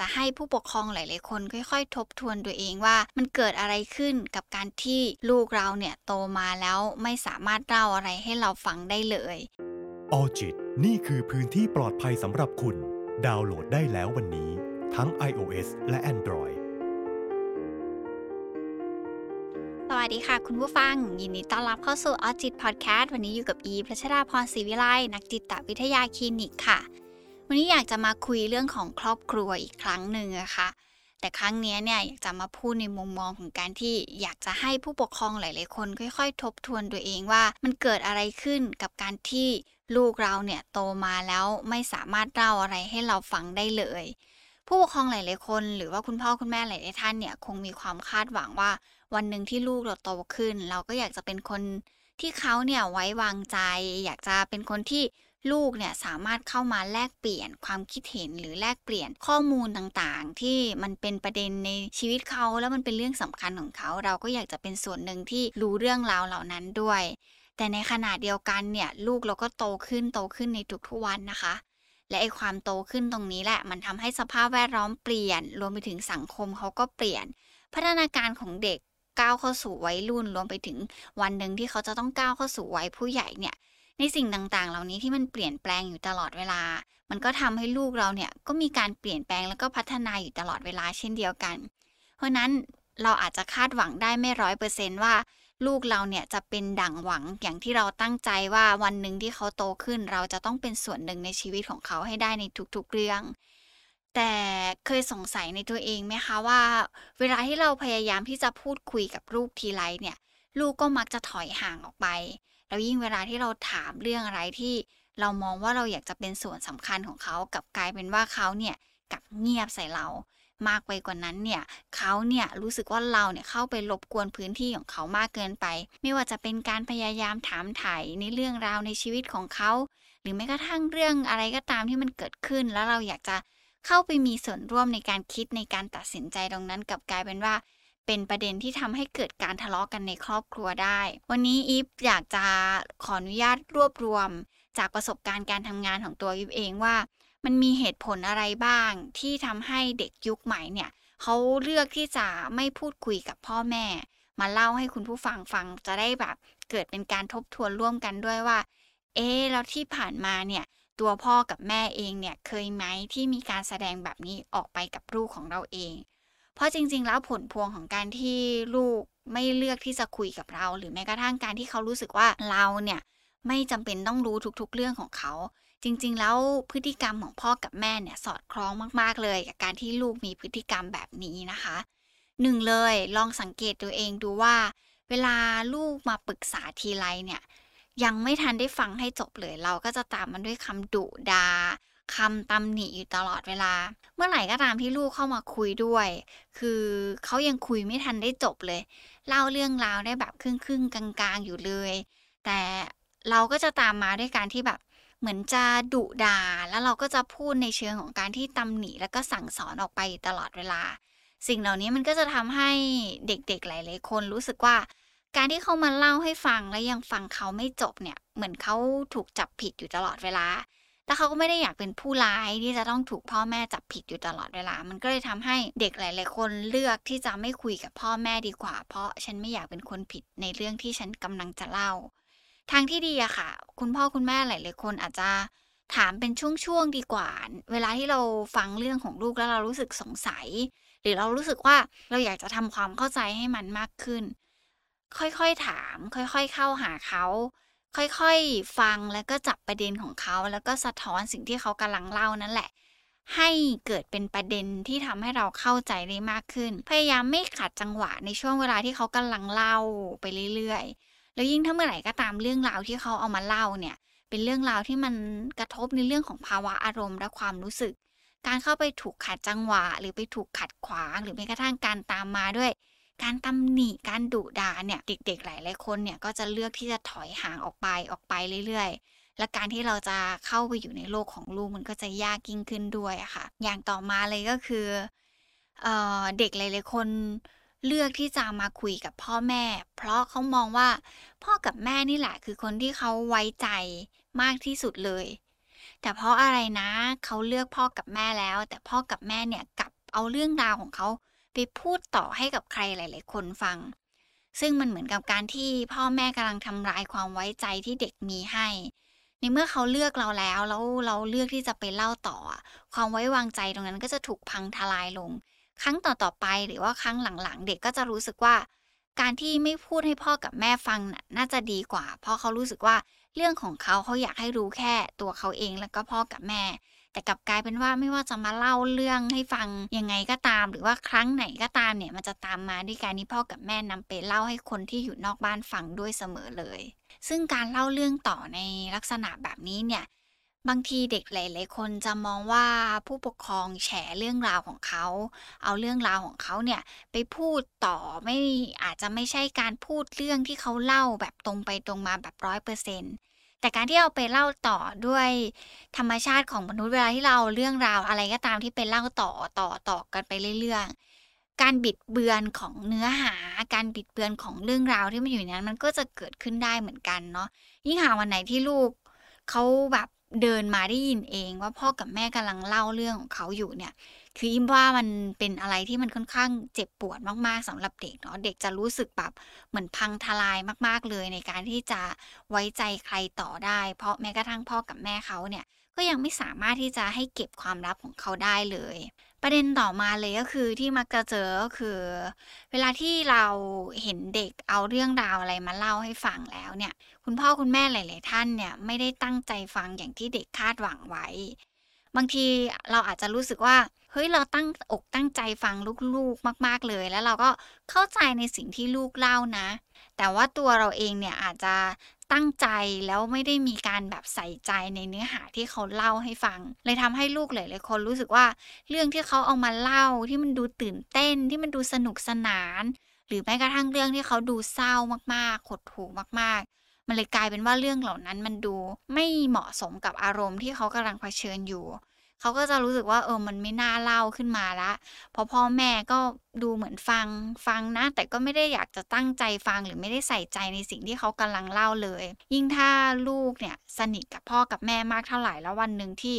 จะให้ผู้ปกครองหลาย ๆ คนค่อย ๆ ทบทวนตัวเองว่ามันเกิดอะไรขึ้นกับการที่ลูกเราเนี่ยโตมาแล้วไม่สามารถเล่าอะไรให้เราฟังได้เลยออจิตนี่คือพื้นที่ปลอดภัยสำหรับคุณ ดาวน์โหลดได้แล้ววันนี้ ทั้ง iOS และ Android สวัสดีค่ะ คุณผู้ฟัง ยินดีต้อนรับเข้าสู่ออจิตพอดแคสต์วันนี้อยู่กับอีพระชดาพรศรีวิไลนักจิตวิทยาคลินิกค่ะ วันนี้อยากจะมาคุยเรื่องของครอบครัวอีกครั้งหนึ่งอะค่ะแต่ครั้งนี้เนี่ยอยากจะมาพูดในมุมมองของการที่อยากจะให้ผู้ปกครองหลาย ๆ คนค่อย ๆ ทบทวนตัวเองว่ามันเกิดอะไรขึ้นกับการที่ลูกเราเนี่ยโตมาแล้วไม่สามารถเล่าอะไรให้เราฟังได้เลย ผู้ปกครองหลาย ๆ คน หรือว่าคุณพ่อคุณแม่หลาย ๆ ท่านเนี่ยคงมีความคาดหวังว่า วันหนึ่งที่ลูกเราโตขึ้น เราก็อยากจะเป็นคนที่เขาเนี่ยไว้วางใจ อยากจะเป็นคนที่ ลูกเนี่ยสามารถเข้ามาแลกเปลี่ยนความคิดเห็นหรือแลกเปลี่ยนข้อมูลต่างๆ ที่มันเป็นประเด็นในชีวิตเขาแล้วมันเป็นเรื่องสำคัญของเขา เราก็อยากจะเป็นส่วนหนึ่งที่รู้เรื่องราวเหล่านั้นด้วย แต่ในขณะเดียวกันเนี่ยลูกเราก็โตขึ้นโตขึ้นในทุกๆวันนะคะและไอความโตขึ้นตรงนี้แหละ มันทำให้สภาพแวดล้อมเปลี่ยน รวมไปถึงสังคมเขาก็เปลี่ยน พัฒนาการของเด็กก้าวเข้าสู่วัยรุ่น รวมไปถึงวันหนึ่งที่เขาจะต้องก้าวเข้าสู่วัยผู้ใหญ่เนี่ย ในสิ่งต่างๆ เหล่านี้ที่มันเปลี่ยนแปลงอยู่ตลอดเวลา มันก็ทำให้ลูกเราเนี่ยก็มีการเปลี่ยนแปลงแล้วก็พัฒนาอยู่ตลอดเวลาเช่นเดียวกัน เพราะนั้นเราอาจจะคาดหวังได้ไม่ร้อยเปอร์เซนต์ว่า ลูกเราเนี่ยจะเป็นดั่งหวังอย่างที่เราตั้งใจว่าวันหนึ่งที่เขาโตขึ้น เราจะต้องเป็นส่วนหนึ่งในชีวิตของเขาให้ได้ในทุกๆเรื่อง แต่เคยสงสัยในตัวเองไหมคะว่า เวลาที่เราพยายามที่จะพูดคุยกับลูกทีไรเนี่ย ลูกก็มักจะถอยห่างออกไป แล้วยิ่งเวลาที่เราถามเรื่องอะไรที่เรามองว่าเราอยากจะเป็นส่วนสำคัญของเขากับกลายเป็นว่าเขาเนี่ยกับเงียบใส่เรา มากไปกว่านั้นเนี่ยเขาเนี่ยรู้สึกว่าเราเนี่ยเข้าไปรบกวนพื้นที่ของเขามากเกินไป ไม่ว่าจะเป็นการพยายามถามไถ่ในเรื่องราวในชีวิตของเขา หรือแม้กระทั่งเรื่องอะไรก็ตามที่มันเกิดขึ้น แล้วเราอยากจะเข้าไปมีส่วนร่วมในการคิดในการตัดสินใจตรงนั้นกับกลายเป็นว่า เป็นประเด็นที่ทำให้เกิดการทะเลาะกันในครอบครัวได้ วันนี้อีฟอยากจะขออนุญาตรวบรวม จากประสบการณ์การทำงานของตัวอีฟเองว่า มันมีเหตุผลอะไรบ้าง ที่ทำให้เด็กยุคใหม่เนี่ยเขาเลือกที่จะไม่พูดคุยกับพ่อแม่ มาเล่าให้คุณผู้ฟังฟังจะได้แบบเกิดเป็นการทบทวนร่วมกันด้วยว่า เอ๊แล้วที่ผ่านมาเนี่ย ตัวพ่อกับแม่เองเนี่ยเคยไหมที่มีการแสดงแบบนี้ออกไปกับลูกของเราเอง เพราะจริง ๆ แล้วผลพวงของการที่ลูกไม่เลือกที่จะคุยกับเรา หรือแม้กระทั่งการที่เขารู้สึกว่าเราเนี่ยไม่จำเป็นต้องรู้ทุกๆ เรื่องของเขา จริง ๆ แล้วพฤติกรรมของพ่อกับแม่เนี่ยสอดคล้องมาก ๆ เลยกับการที่ลูกมีพฤติกรรมแบบนี้นะคะหนึ่งเลยลองสังเกตตัวเองดูว่า เวลาลูกมาปรึกษาทีไรเนี่ย ยังไม่ทันได้ฟังให้จบเลย เราก็จะตามมันด้วยคำดุดา คำตำหนิอยู่ตลอดเวลา เมื่อไหร่ก็ตามที่ลูกเข้ามาคุยด้วย คือเขายังคุยไม่ทันได้จบเลย เล่าเรื่องราวได้แบบครึ่งครึ่งกลางๆ อยู่เลย แต่เราก็จะตามมาด้วยการที่แบบเหมือนจะดุดาแล้วเราก็จะพูดในเชิงของการที่ตำหนิแล้วก็สั่งสอนออกไปตลอดเวลา สิ่งเหล่านี้มันก็จะทำให้เด็กๆหลายๆคนรู้สึกว่า การที่เขามาเล่าให้ฟังและยังฟังเขาไม่จบเนี่ย เหมือนเขาถูกจับผิดอยู่ตลอดเวลา แล้วเขาก็ไม่ได้อยากเป็นผู้ร้ายที่จะต้องถูกพ่อแม่จับผิดอยู่ตลอดเวลา มันก็เลยทำให้เด็กหลาย ๆ คนเลือกที่จะไม่คุยกับพ่อแม่ดีกว่า เพราะฉันไม่อยากเป็นคนผิดในเรื่องที่ฉันกำลังจะเล่า ทางที่ดีอะค่ะ คุณพ่อคุณแม่หลาย ๆ คนอาจจะถามเป็นช่วง ๆ ดีกว่า เวลาที่เราฟังเรื่องของลูกแล้วเรารู้สึกสงสัย หรือเรารู้สึกว่าเราอยากจะทำความเข้าใจให้มันมากขึ้น ค่อย ๆ ถาม ค่อย ๆ เข้าหาเขา ค่อยๆฟังแล้วก็จับประเด็นของเขา แล้วก็สะท้อนสิ่งที่เขากำลังเล่านั่นแหละ ให้เกิดเป็นประเด็นที่ทำให้เราเข้าใจได้มากขึ้น พยายามไม่ขัดจังหวะในช่วงเวลาที่เขากำลังเล่าไปเรื่อยๆ แล้วยิ่งถ้าเมื่อไหร่ก็ตามเรื่องราวที่เขาเอามาเล่าเนี่ย เป็นเรื่องราวที่มันกระทบในเรื่องของภาวะอารมณ์และความรู้สึก การเข้าไปถูกขัดจังหวะ หรือไปถูกขัดขวาง หรือแม้กระทั่งการตามมาด้วย การตำหนิการดุด่าเนี่ยเด็กๆหลายๆคนเนี่ยก็จะเลือกที่จะถอยห่างออกไปออกไปเรื่อยๆและการที่เราจะเข้าไปอยู่ในโลกของลูกมันก็จะยากยิ่งขึ้นด้วยอะค่ะ อย่างต่อมาเลยก็คือเออเด็กหลายๆคนเลือกที่จะมาคุยกับพ่อแม่ เพราะเขามองว่าพ่อกับแม่นี่แหละคือคนที่เขาไว้ใจมากที่สุดเลย แต่เพราะอะไรนะเขาเลือกพ่อกับแม่แล้ว แต่พ่อกับแม่เนี่ยกลับเอาเรื่องราวของเขา ไปพูดต่อให้กับใครหลาย ๆ คนฟัง ซึ่งมันเหมือนกับการที่พ่อแม่กำลังทำลายความไว้ใจที่เด็กมีให้ ในเมื่อเขาเลือกเราแล้วแล้วเราเลือกที่จะไปเล่าต่อ ความไว้วางใจตรงนั้นก็จะถูกพังทลายลง ครั้งต่อ ๆ ไปหรือว่าครั้งหลัง ๆ เด็กก็จะรู้สึกว่า การที่ไม่พูดให้พ่อกับแม่ฟังน่าจะดีกว่า เพราะเขารู้สึกว่าเรื่องของเขาเขาอยากให้รู้แค่ตัวเขาเองแล้วก็พ่อกับแม่ แต่กลับกลายเป็นว่าไม่ว่าจะมาเล่าเรื่องให้ฟังยังไงก็ตาม หรือว่าครั้งไหนก็ตามเนี่ยมันจะตามมาด้วยการที่พ่อกับแม่นำไปเล่าให้คนที่อยู่นอกบ้านฟังด้วยเสมอเลย ซึ่งการเล่าเรื่องต่อในลักษณะแบบนี้เนี่ยบางทีเด็กหลาย ๆ คนจะมองว่าผู้ปกครองแฉเรื่องราวของเขา เอาเรื่องราวของเขาเนี่ยไปพูดต่อไม่อาจจะไม่ใช่การพูดเรื่องที่เขาเล่าแบบตรงไปตรงมาแบบร้อยเปอร์เซ็นต์ แต่การที่เอาไปเล่าต่อด้วยธรรมชาติของมนุษย์เวลาที่เราเรื่องราวอะไรก็ตามที่เป็นเล่าต่อต่อต่อกันไปเรื่อยๆการบิดเบือนของเนื้อหา การบิดเบือนของเรื่องราวที่มันอยู่นั้น มันก็จะเกิดขึ้นได้เหมือนกันเนาะยิ่งหาวันไหนที่ลูกเขาแบบเดินมาได้ยินเองว่าพ่อกับแม่กำลังเล่าเรื่องของเขาอยู่เนี่ย คืออิมว่ามันเป็นอะไรที่มันค่อนข้างเจ็บปวดมากๆสำหรับเด็กเนาะเด็กจะรู้สึกแบบเหมือนพังทลายมาก ๆเลยในการที่จะไว้ใจใครต่อได้ เพราะแม้กระทั่งพ่อกับแม่เขาเนี่ยก็ยังไม่สามารถที่จะให้เก็บความลับของเขาได้เลย ประเด็นต่อมาเลยก็คือที่มักจะเจอก็คือ เวลาที่เราเห็นเด็กเอาเรื่องราวอะไรมาเล่าให้ฟังแล้วเนี่ย คุณพ่อคุณแม่หลาย ๆ ท่านเนี่ยไม่ได้ตั้งใจฟังอย่างที่เด็กคาดหวังไว้ บางทีเราอาจจะรู้สึกว่า เฮ้ยเราตั้งอกตั้งใจฟังลูกๆมาก ๆเลย แล้วเราก็เข้าใจในสิ่งที่ลูกเล่านะ แต่ว่าตัวเราเองเนี่ยอาจจะตั้งใจแล้วไม่ได้มีการแบบใส่ใจในเนื้อหาที่เขาเล่าให้ฟัง เลยทำให้ลูกหลายๆคนรู้สึกว่าเรื่องที่เขาเอามาเล่าที่มันดูตื่นเต้นที่มันดูสนุกสนาน หรือแม้กระทั่งเรื่องที่เขาดูเศร้ามากๆขดถูมากๆมันเลยกลายเป็นว่าเรื่องเหล่านั้นมันดูไม่เหมาะสมกับอารมณ์ที่เขากำลังเผชิญอยู่ เขาก็จะรู้สึกว่าเออมันไม่น่าเล่าขึ้นมาละเพราะพ่อแม่ก็ดูเหมือนฟังฟังนะ แต่ก็ไม่ได้อยากจะตั้งใจฟังหรือไม่ได้ใส่ใจในสิ่งที่เขากำลังเล่าเลย ยิ่งถ้าลูกเนี่ยสนิทกับพ่อกับแม่มากเท่าไหร่แล้ววันหนึ่งที่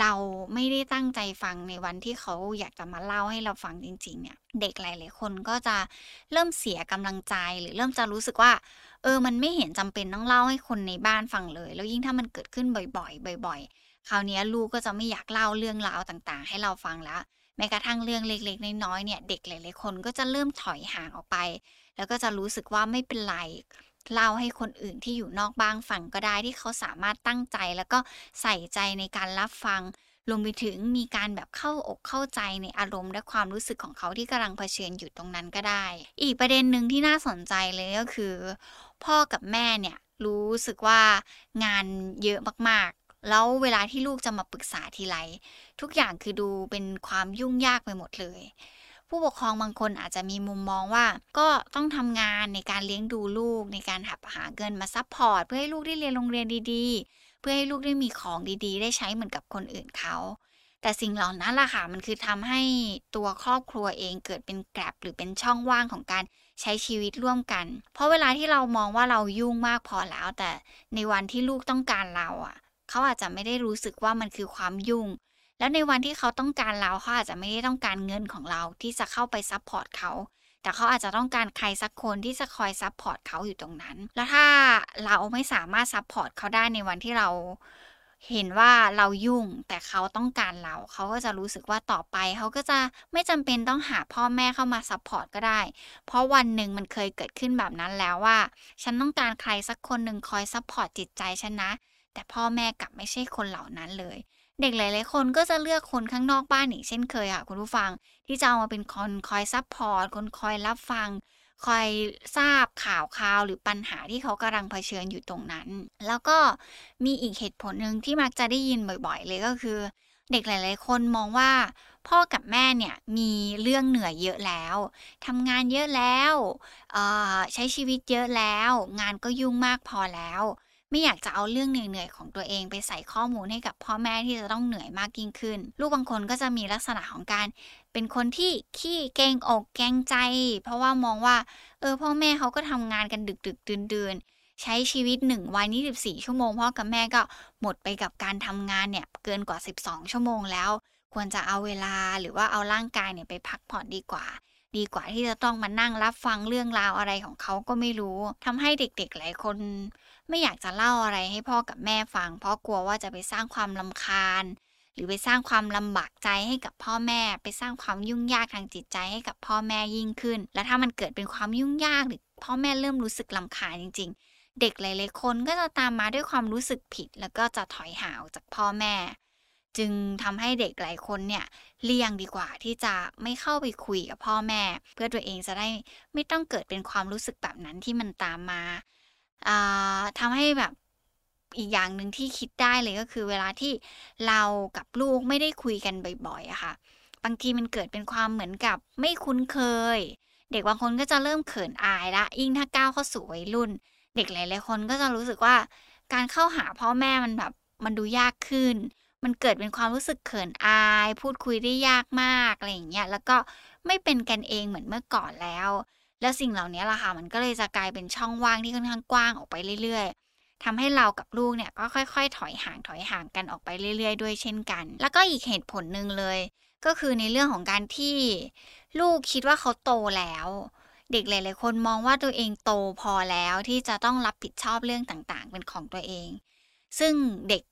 เราไม่ได้ตั้งใจฟังในวันที่เขาอยากจะมาเล่าให้เราฟังจริง ๆ เนี่ย เด็กหลายๆคนก็จะเริ่มเสียกำลังใจหรือเริ่มจะรู้สึกว่า เออ มันไม่เห็นจำเป็นต้องเล่าให้คนในบ้านฟังเลย แล้วยิ่งถ้ามันเกิดขึ้นบ่อย ๆ บ่อย ๆ คราวนี้ลูกก็จะไม่อยากเล่าเรื่องราวต่างๆ ให้เราฟังแล้วแม้กระทั่งเรื่องเล็กๆน้อยๆเนี่ยเด็กหลายๆคนก็จะเริ่มถอยห่างออกไป แล้วก็จะรู้สึกว่าไม่เป็นไรเล่าให้คนอื่นที่อยู่นอกบ้านฟังก็ได้ที่เขาสามารถตั้งใจ แล้วก็ใส่ใจในการรับฟังรวมไปถึงมีการแบบเข้าอกเข้าใจในอารมณ์และความรู้สึกของเขาที่กำลังเผชิญอยู่ตรงนั้นก็ได้ อีกประเด็นหนึ่งที่น่าสนใจเลยก็คือ พ่อกับแม่เนี่ยรู้สึกว่างานเยอะมาก แล้วเวลาที่ลูกจะมาปรึกษาทีไรทุกอย่างคือดูเป็นความยุ่งยากไปหมดเลย ผู้ปกครองบางคนอาจจะมีมุมมองว่า ก็ต้องทำงานในการเลี้ยงดูลูก ในการหาหาเงินมา support เพื่อให้ลูกได้เรียนโรงเรียนดีๆ เพื่อให้ลูกได้มีของดีๆ ได้ใช้เหมือนกับคนอื่นเขาแต่สิ่งเหล่านั้นล่ะค่ะ มันคือทำให้ตัวครอบครัวเองเกิดเป็น gap หรือเป็นช่องว่างของการใช้ชีวิตร่วมกัน เพราะเวลาที่เรามองว่าเรายุ่งมากพอแล้ว แต่ในวันที่ลูกต้องการเราอะ เขาอาจจะไม่ได้รู้สึกว่ามันคือความยุ่ง แล้วในวันที่เขาต้องการเราเขาอาจจะไม่ได้ต้องการเงินของเราที่จะเข้าไป support เขาแต่เขาอาจจะต้องการใครสักคนที่จะคอย support เขาอยู่ตรงนั้น แล้วถ้าเราไม่สามารถ support เขาได้ในวันที่เราเห็นว่าเรายุ่งแต่เขาต้องการเรา เขาก็จะรู้สึกว่าต่อไป เขาก็จะไม่จำเป็นต้องหาพ่อแม่เข้ามา support ก็ได้ เพราะวันหนึ่งมันเคยเกิดขึ้นแบบนั้นแล้วว่า ฉันต้องการใครสักคนหนึ่งคอย support จิตใจฉันนะ แต่พ่อแม่กลับไม่ใช่คนเหล่านั้นเลย เด็กหลาย ๆ คนก็จะเลือกคนข้างนอกบ้านอีกเช่นเคยค่ะคุณผู้ฟัง ที่จะเอามาเป็นคนคอย support คนคอยรับฟัง คอยทราบข่าวคราวหรือปัญหาที่เขากำลังเผชิญอยู่ตรงนั้น แล้วก็มีอีกเหตุผลหนึ่งที่มักจะได้ยินบ่อย ๆ เลยก็คือ เด็กหลาย ๆ คนมองว่า พ่อกับแม่เนี่ยมีเรื่องเหนื่อยเยอะแล้วทำงานเยอะแล้วใช้ชีวิตเยอะแล้ว งานก็ยุ่งมากพอแล้ว ไม่อยากจะเอาเรื่องเหนื่อยๆของตัวเองไปใส่ข้อมูลให้กับพ่อแม่ที่จะต้องเหนื่อยมากยิ่งขึ้น ลูกบางคนก็จะมีลักษณะของการ เป็นคนที่ขี้เกงอกเกงใจ เพราะว่ามองว่า เออพ่อแม่เขาก็ทำงานกันดึกดึกดื่นดื่นใช้ชีวิตหนึ่งวันนี้14ชั่วโมงพ่อกับแม่ก็หมดไปกับการทำงานเนี่ยเกินกว่า 12 ชั่วโมงแล้ว ควรจะเอาเวลาหรือว่าเอาร่างกายเนี่ยไปพักผ่อนดีกว่า ดีกว่าที่จะต้องมานั่งรับฟังเรื่องราวอะไรของเขาก็ไม่รู้ทำให้เด็กๆหลายคน ไม่อยากจะเล่าอะไรให้พ่อกับแม่ฟัง เพราะกลัวว่าจะไปสร้างความลำคาญ หรือไปสร้างความลำบากใจให้กับพ่อแม่ ไปสร้างความยุ่งยากทางจิตใจให้กับพ่อแม่ยิ่งขึ้น และถ้ามันเกิดเป็นความยุ่งยากหรือพ่อแม่เริ่มรู้สึกลำคาญจริง ๆ เด็กหลายๆคนก็จะตามมาด้วยความรู้สึกผิด แล้วก็จะถอยห่างจากพ่อแม่ จึงทำให้เด็กหลายคนเนี่ยเลี่ยงดีกว่าที่จะไม่เข้าไปคุยกับพ่อแม่ เพื่อตัวเองจะได้ไม่ต้องเกิดเป็นความรู้สึกแบบนั้นที่มันตามมา ทำให้แบบอีกอย่างหนึ่งที่คิดได้เลยก็คือเวลาที่เรากับลูกไม่ได้คุยกันบ่อยๆอะค่ะ บางทีมันเกิดเป็นความเหมือนกับไม่คุ้นเคย เด็กบางคนก็จะเริ่มเขินอายละยิ่งถ้าก้าวเข้าสู่วัยรุ่น เด็กหลายๆคนก็จะรู้สึกว่า การเข้าหาพ่อแม่มันแบบมันดูยากขึ้น มันเกิดเป็นความรู้สึกเขินอาย พูดคุยได้ยากมากอะไรอย่างเงี้ยแล้วก็ไม่เป็นกันเองเหมือนเมื่อก่อนแล้ว แล้วสิ่งเหล่านี้ล่ะค่ะมันก็เลยจะกลายเป็นช่องว่างที่ค่อนข้างกว้างออกไปเรื่อย ๆทำให้เรากับลูกเนี่ยก็ค่อย ๆ ถอยห่างถอยห่างกันออกไปเรื่อย ๆ ด้วยเช่นกัน แล้วก็อีกเหตุผลหนึ่งเลย ก็คือในเรื่องของการที่ลูกคิดว่าเขาโตแล้ว เด็กหลายๆคนมองว่าตัวเองโตพอแล้วที่จะต้องรับผิดชอบเรื่องต่างๆ เป็นของตัวเอง ซึ่งเด็ก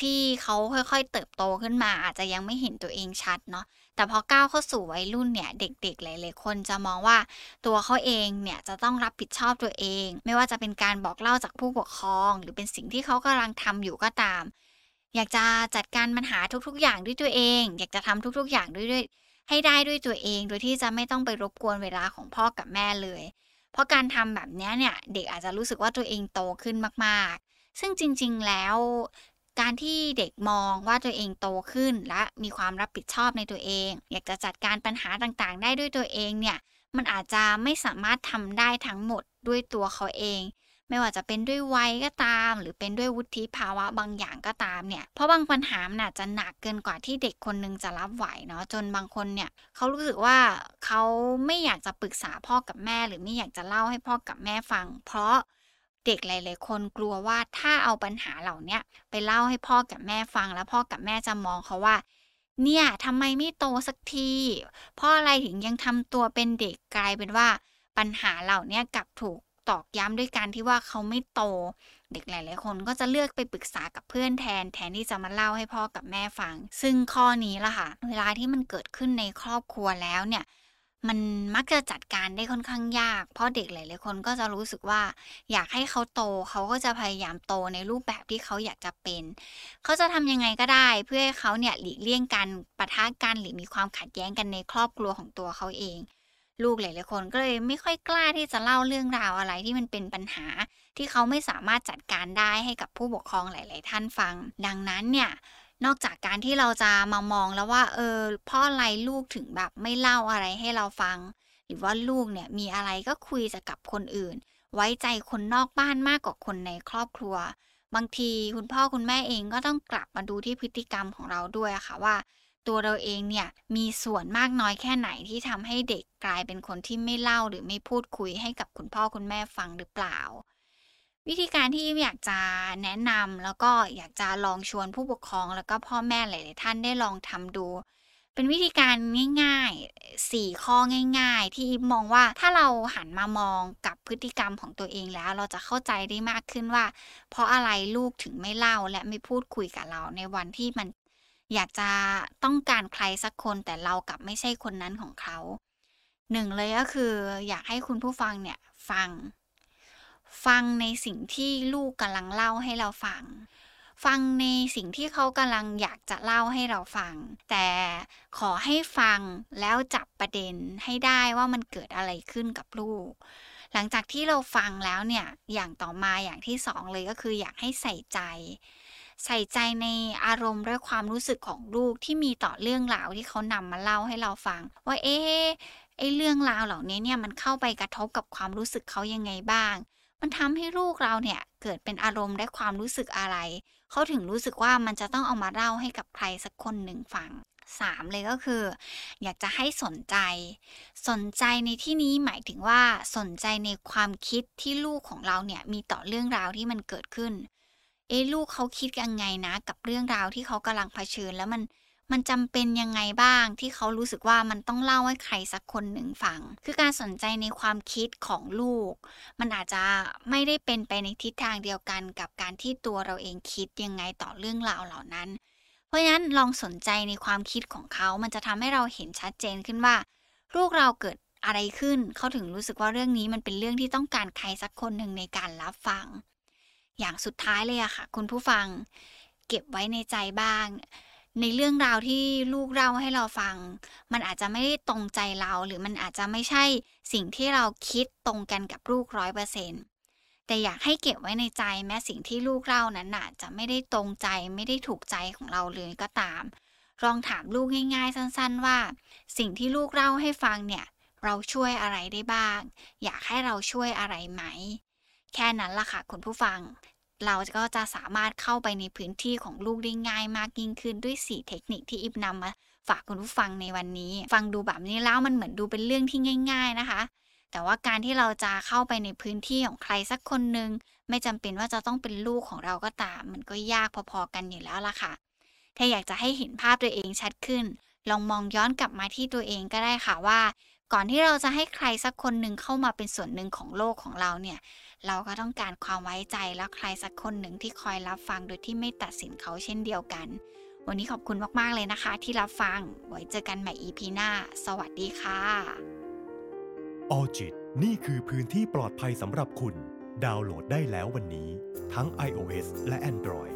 ที่เขาค่อย ๆ เติบโตขึ้นมาอาจจะยังไม่เห็นตัวเองชัดเนาะ แต่พอก้าวเข้าสู่วัยรุ่นเนี่ยเด็กๆหลายๆคนจะมองว่าตัวเขาเองเนี่ยจะต้องรับผิดชอบตัวเอง ไม่ว่าจะเป็นการบอกเล่าจากผู้ปกครอง หรือเป็นสิ่งที่เขากำลังทำอยู่ก็ตาม อยากจะจัดการปัญหาทุกๆ อย่างด้วยตัวเอง อยากจะทำทุกๆ อย่างด้วยด้วยให้ได้ด้วยตัวเอง โดยที่จะไม่ต้องไปรบกวนเวลาของพ่อกับแม่เลย เพราะการทำแบบนี้เนี่ยเด็กอาจจะรู้สึกว่าตัวเองโตขึ้นมากๆ ซึ่งจริง ๆ แล้ว การที่เด็กมองว่าตัวเองโตขึ้น และมีความรับผิดชอบในตัวเอง อยากจะจัดการปัญหาต่างๆ ได้ด้วยตัวเองเนี่ยมันอาจจะไม่สามารถทำได้ทั้งหมดด้วยตัวเขาเอง ไม่ว่าจะเป็นด้วยวัยก็ตาม หรือเป็นด้วยวุฒิภาวะบางอย่างก็ตามเนี่ยเพราะบางปัญหามันอาจจะหนักเกินกว่าที่เด็กคนนึงจะรับไหวเนาะจนบางคนเนี่ยเขารู้สึกว่าเขาไม่อยากจะปรึกษาพ่อกับแม่ หรือไม่อยากจะเล่าให้พ่อกับแม่ฟัง เพราะ เด็กหลาย ๆ คนกลัวว่าถ้าเอาปัญหาเหล่านี้ไปเล่าให้พ่อกับแม่ฟังแล้วพ่อกับแม่จะมองเขาว่า เนี่ยทำไมไม่โตสักทีพ่ออะไรถึงยังทำตัวเป็นเด็กกลายเป็นว่าปัญหาเหล่านี้กลับถูกตอกย้ำด้วยการที่ว่าเขาไม่โต เด็กหลาย ๆ คนก็จะเลือกไปปรึกษากับเพื่อนแทน แทนที่จะมาเล่าให้พ่อกับแม่ฟัง ซึ่งข้อนี้ล่ะค่ะ เวลาที่มันเกิดขึ้นในครอบครัวแล้วเนี่ย มันมักจะจัดการได้ค่อนข้างยาก เพราะเด็กหลายๆคนก็จะรู้สึกว่า อยากให้เขาโตเขาก็จะพยายามโตในรูปแบบที่เขาอยากจะเป็น เขาจะทำยังไงก็ได้ เพื่อให้เขาเนี่ยหลีกเลี่ยงการปะทะกันหรือมีความขัดแย้งกันในครอบครัวของตัวเขาเอง ลูกหลายๆคนก็เลยไม่ค่อยกล้าที่จะเล่าเรื่องราวอะไรที่มันเป็นปัญหา ที่เขาไม่สามารถจัดการได้ให้กับผู้ปกครองหลาย ๆ ท่านฟัง ดังนั้นเนี่ย นอกจากการที่เราจะมามองแล้วว่า เออพ่ออะไรลูกถึงแบบไม่เล่าอะไรให้เราฟัง หรือว่าลูกเนี่ยมีอะไรก็คุยจะกับคนอื่น ไว้ใจคนนอกบ้านมากกว่าคนในครอบครัว บางทีคุณพ่อคุณแม่เองก็ต้องกลับมาดูที่พฤติกรรมของเราด้วยค่ะว่า ตัวเราเองเนี่ยมีส่วนมากน้อยแค่ไหนที่ทำให้เด็กกลายเป็นคนที่ไม่เล่าหรือไม่พูดคุยให้กับคุณพ่อคุณแม่ฟังหรือเปล่า วิธีการที่อยากจะแนะนำแล้วก็อยากจะลองชวนผู้ปกครอง แล้วก็พ่อแม่หลาย ๆ ท่านได้ลองทำดู เป็นวิธีการง่ายๆสี่ข้อง่าย ๆ ที่มองว่าถ้าเราหันมามองกับพฤติกรรมของตัวเองแล้ว เราจะเข้าใจได้มากขึ้นว่า เพราะอะไรลูกถึงไม่เล่าและไม่พูดคุยกับเราในวันที่มันอยากจะต้องการใครสักคนแต่เรากลับไม่ใช่คนนั้นของเขาหนึ่งเลยก็คืออยากให้คุณผู้ฟังเนี่ยฟัง ฟังในสิ่งที่ลูกกำลังเล่าให้เราฟัง ฟังในสิ่งที่เขากำลังอยากจะเล่าให้เราฟัง แต่ขอให้ฟังแล้วจับประเด็นให้ได้ว่ามันเกิดอะไรขึ้นกับลูก หลังจากที่เราฟังแล้วเนี่ย อย่างต่อมาอย่างที่สองเลยก็คืออยากให้ใส่ใจใส่ใจในอารมณ์และความรู้สึกของลูกที่มีต่อเรื่องราวที่เขานำมาเล่าให้เราฟัง ว่าเอ๊ะไอเรื่องราวเหล่านี้เนี่ยมันเข้าไปกระทบกับความรู้สึกเขายังไงบ้าง มันทำให้ลูกเราเนี่ยเกิดเป็นอารมณ์และความรู้สึกอะไร เขาถึงรู้สึกว่ามันจะต้องเอามาเล่าให้กับใครสักคนหนึ่งฟังสามเลยก็คือ อยากจะให้สนใจ สนใจในที่นี้หมายถึงว่าสนใจในความคิดที่ลูกของเราเนี่ยมีต่อเรื่องราวที่มันเกิดขึ้น เอ๊ลูกเขาคิดยังไงนะ กับเรื่องราวที่เขากำลังเผชิญแล้วมัน มันจำเป็นยังไงบ้างที่เขารู้สึกว่ามันต้องเล่าให้ใครสักคนหนึ่งฟัง คือการสนใจในความคิดของลูก มันอาจจะไม่ได้เป็นไปในทิศทางเดียวกันกับการที่ตัวเราเองคิดยังไงต่อเรื่องราวเหล่านั้น เพราะฉะนั้นลองสนใจในความคิดของเขา มันจะทำให้เราเห็นชัดเจนขึ้นว่า ลูกเราเกิดอะไรขึ้น เขาถึงรู้สึกว่าเรื่องนี้มันเป็นเรื่องที่ต้องการใครสักคนหนึ่งในการรับฟัง อย่างสุดท้ายเลยอะค่ะ คุณผู้ฟัง เก็บไว้ในใจบ้าง ในเรื่องราวที่ลูกเล่าให้เราฟัง มันอาจจะไม่ได้ตรงใจเราหรือมันอาจจะไม่ใช่สิ่งที่เราคิดตรงกันกับลูกร้อยเปอร์เซ็นต์แต่อยากให้เก็บไว้ในใจแม้สิ่งที่ลูกเล่านั้นน่ะจะไม่ได้ตรงใจไม่ได้ถูกใจของเราเลยก็ตาม ลองถามลูกง่ายๆ สั้นๆ ว่า สิ่งที่ลูกเล่าให้ฟังเนี่ย เราช่วยอะไรได้บ้าง อยากให้เราช่วยอะไรไหม แค่นั้นล่ะค่ะคุณผู้ฟัง เราก็จะสามารถเข้าไปในพื้นที่ของลูกได้ง่ายมากยิ่งขึ้นด้วย 4 เทคนิคที่อิบนำมาฝากคุณผู้ฟังในวันนี้ ฟังดูแบบนี้แล้วมันเหมือนดูเป็นเรื่องที่ง่าย ๆนะคะ แต่ว่าการที่เราจะเข้าไปในพื้นที่ของใครสักคนหนึ่งไม่จำเป็นว่าจะต้องเป็นลูกของเราก็ตาม มันก็ยากพอๆกันอยู่แล้วล่ะค่ะ ถ้าอยากจะให้เห็นภาพตัวเองชัดขึ้น ลองมองย้อนกลับมาที่ตัวเองก็ได้ค่ะว่า ก่อนที่เราจะให้ใครสักคนหนึ่งเข้ามาเป็นส่วนหนึ่งของโลกของเราเนี่ย เราก็ต้องการความไว้ใจและใครสักคนหนึ่งที่คอยรับฟังโดยที่ไม่ตัดสินเขาเช่นเดียวกัน วันนี้ขอบคุณมากๆเลยนะคะ ที่รับฟัง ไว้เจอกันใหม่ EP หน้า สวัสดีค่ะออจิตนี่คือพื้นที่ปลอดภัยสำหรับคุณ ดาวน์โหลดได้แล้ววันนี้ ทั้ง iOS และ Android